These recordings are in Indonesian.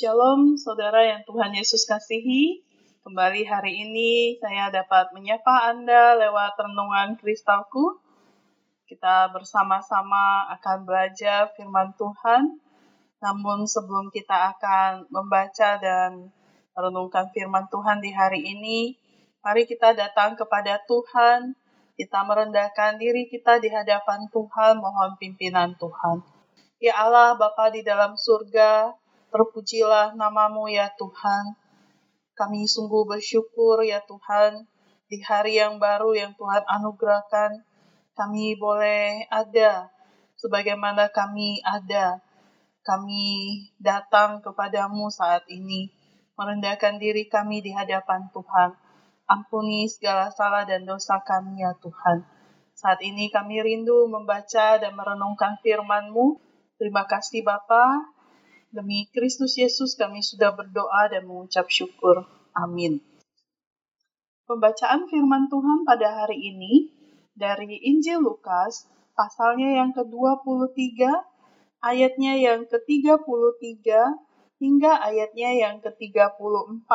Shalom, saudara yang Tuhan Yesus kasihi. Kembali hari ini saya dapat menyapa Anda lewat renungan kristalku. Kita bersama-sama akan belajar firman Tuhan. Namun sebelum kita akan membaca dan merenungkan firman Tuhan di hari ini, mari kita datang kepada Tuhan. Kita merendahkan diri kita di hadapan Tuhan, mohon pimpinan Tuhan. Ya Allah, Bapa di dalam surga, terpujilah namamu ya Tuhan. Kami sungguh bersyukur ya Tuhan, di hari yang baru yang Tuhan anugerahkan, kami boleh ada sebagaimana kami ada. Kami datang kepadamu saat ini, merendahkan diri kami di hadapan Tuhan. Ampuni segala salah dan dosa kami ya Tuhan. Saat ini kami rindu membaca dan merenungkan firman-Mu. Terima kasih Bapa. Demi Kristus Yesus kami sudah berdoa dan mengucap syukur. Amin. Pembacaan firman Tuhan pada hari ini dari Injil Lukas, pasalnya yang ke-23, ayatnya yang ke-33, hingga ayatnya yang ke-34.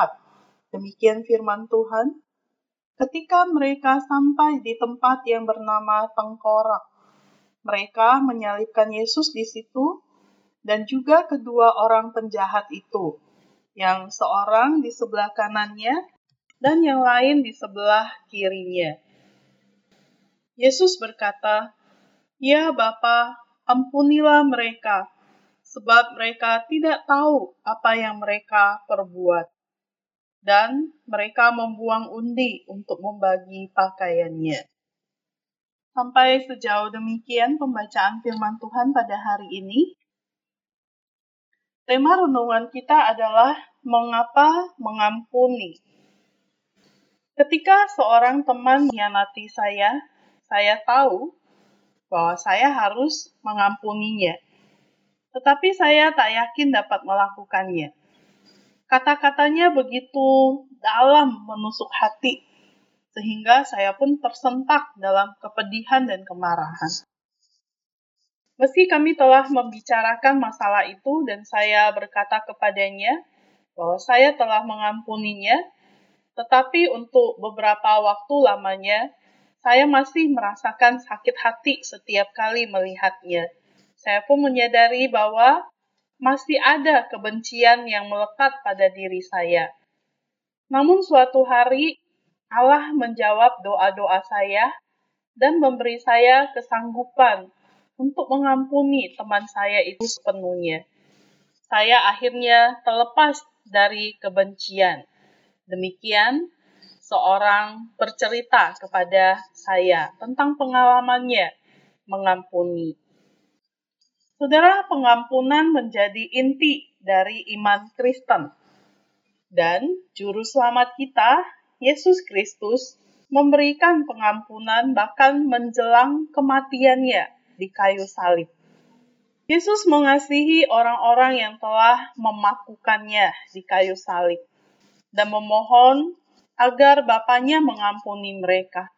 Demikian firman Tuhan. Ketika mereka sampai di tempat yang bernama Tengkorak, mereka menyalibkan Yesus di situ dan juga kedua orang penjahat itu, yang seorang di sebelah kanannya dan yang lain di sebelah kirinya. Yesus berkata, "Ya Bapa, ampunilah mereka, sebab mereka tidak tahu apa yang mereka perbuat." Dan mereka membuang undi untuk membagi pakaiannya. Sampai sejauh demikian pembacaan firman Tuhan pada hari ini. Tema renungan kita adalah mengapa mengampuni. Ketika seorang teman mengkhianati saya, saya tahu bahwa saya harus mengampuninya. Tetapi saya tak yakin dapat melakukannya. Kata-katanya begitu dalam menusuk hati sehingga saya pun tersentak dalam kepedihan dan kemarahan. Meski kami telah membicarakan masalah itu dan saya berkata kepadanya bahwa saya telah mengampuninya, tetapi untuk beberapa waktu lamanya saya masih merasakan sakit hati setiap kali melihatnya. Saya pun menyadari bahwa masih ada kebencian yang melekat pada diri saya. Namun suatu hari Allah menjawab doa-doa saya dan memberi saya kesanggupan untuk mengampuni teman saya itu sepenuhnya. Saya akhirnya terlepas dari kebencian. Demikian seorang bercerita kepada saya tentang pengalamannya mengampuni. Saudara, pengampunan menjadi inti dari iman Kristen. Dan juru selamat kita Yesus Kristus memberikan pengampunan bahkan menjelang kematiannya di kayu salib. Yesus mengasihi orang-orang yang telah memakukannya di kayu salib dan memohon agar Bapaknya mengampuni mereka.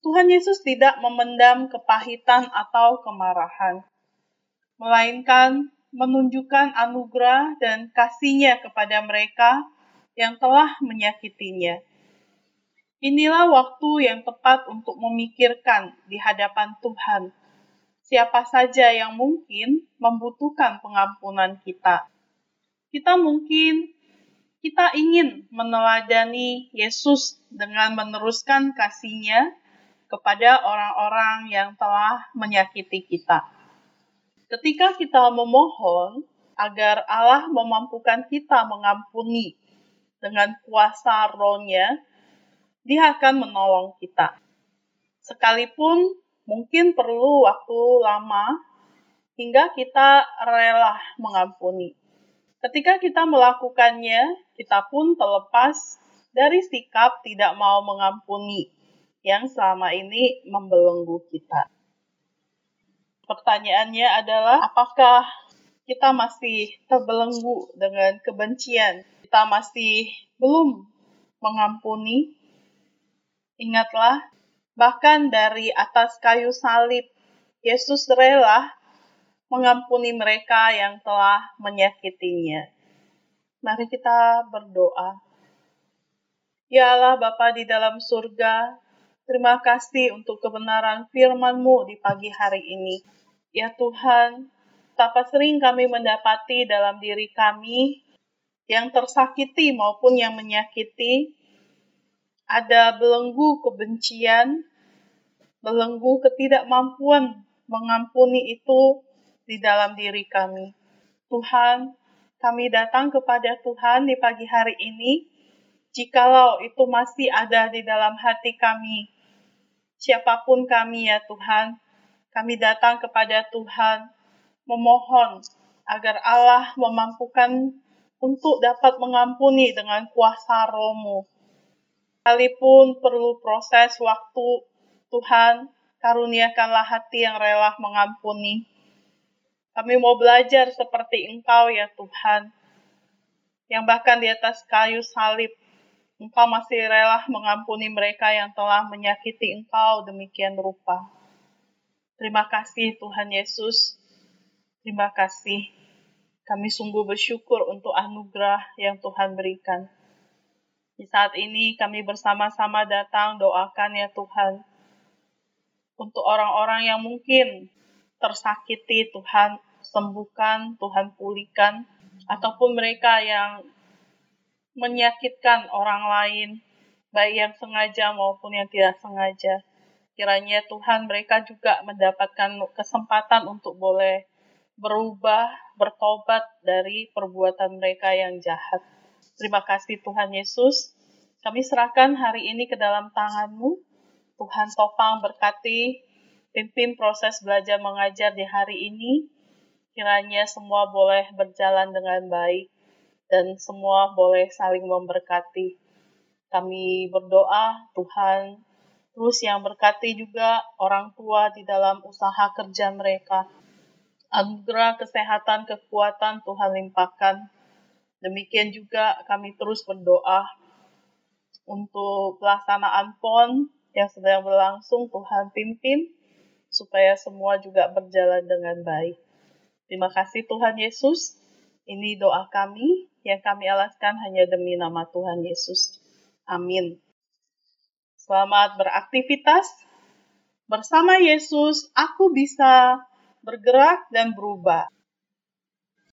Tuhan Yesus tidak memendam kepahitan atau kemarahan, melainkan menunjukkan anugerah dan kasihnya kepada mereka yang telah menyakitinya. Inilah waktu yang tepat untuk memikirkan di hadapan Tuhan siapa saja yang mungkin membutuhkan pengampunan kita. Kita mungkin kita ingin meneladani Yesus dengan meneruskan kasihnya kepada orang-orang yang telah menyakiti kita. Ketika kita memohon agar Allah memampukan kita mengampuni dengan kuasa rohnya, dia akan menolong kita. Sekalipun mungkin perlu waktu lama hingga kita rela mengampuni. Ketika kita melakukannya, kita pun terlepas dari sikap tidak mau mengampuni yang selama ini membelenggu kita. Pertanyaannya adalah, apakah kita masih terbelenggu dengan kebencian kita masih belum mengampuni, ingatlah, bahkan dari atas kayu salib, Yesus rela mengampuni mereka yang telah menyakitinya. Mari kita berdoa. Ya Allah Bapa di dalam surga, terima kasih untuk kebenaran firman-Mu di pagi hari ini. Ya Tuhan, betapa sering kami mendapati dalam diri kami yang tersakiti maupun yang menyakiti, ada belenggu kebencian, belenggu ketidakmampuan mengampuni itu di dalam diri kami. Tuhan, kami datang kepada Tuhan di pagi hari ini jikalau itu masih ada di dalam hati kami, siapa pun kami ya Tuhan, kami datang kepada Tuhan memohon agar Allah memampukan untuk dapat mengampuni dengan kuasa rohmu. Sekalipun perlu proses waktu, Tuhan, karuniakanlah hati yang rela mengampuni. Kami mau belajar seperti Engkau ya Tuhan, yang bahkan di atas kayu salib Engkau masih rela mengampuni mereka yang telah menyakiti Engkau demikian rupa. Terima kasih Tuhan Yesus. Terima kasih. Kami sungguh bersyukur untuk anugerah yang Tuhan berikan. Di saat ini kami bersama-sama datang doakan ya Tuhan. Untuk orang-orang yang mungkin tersakiti Tuhan sembuhkan, Tuhan pulihkan. Ataupun mereka yang menyakitkan orang lain, baik yang sengaja maupun yang tidak sengaja. Kiranya Tuhan mereka juga mendapatkan kesempatan untuk boleh berubah, bertobat dari perbuatan mereka yang jahat. Terima kasih Tuhan Yesus. Kami serahkan hari ini ke dalam tangan-Mu. Tuhan topang berkati, pimpin proses belajar mengajar di hari ini. Kiranya semua boleh berjalan dengan baik dan semua boleh saling memberkati. Kami berdoa Tuhan terus yang berkati juga orang tua di dalam usaha kerja mereka. Anugerah kesehatan, kekuatan Tuhan limpahkan. Demikian juga kami terus berdoa untuk pelaksanaan PON yang sedang berlangsung Tuhan pimpin supaya semua juga berjalan dengan baik. Terima kasih Tuhan Yesus. Ini doa kami yang kami alaskan hanya demi nama Tuhan Yesus. Amin. Selamat beraktivitas. Bersama Yesus, aku bisa bergerak dan berubah.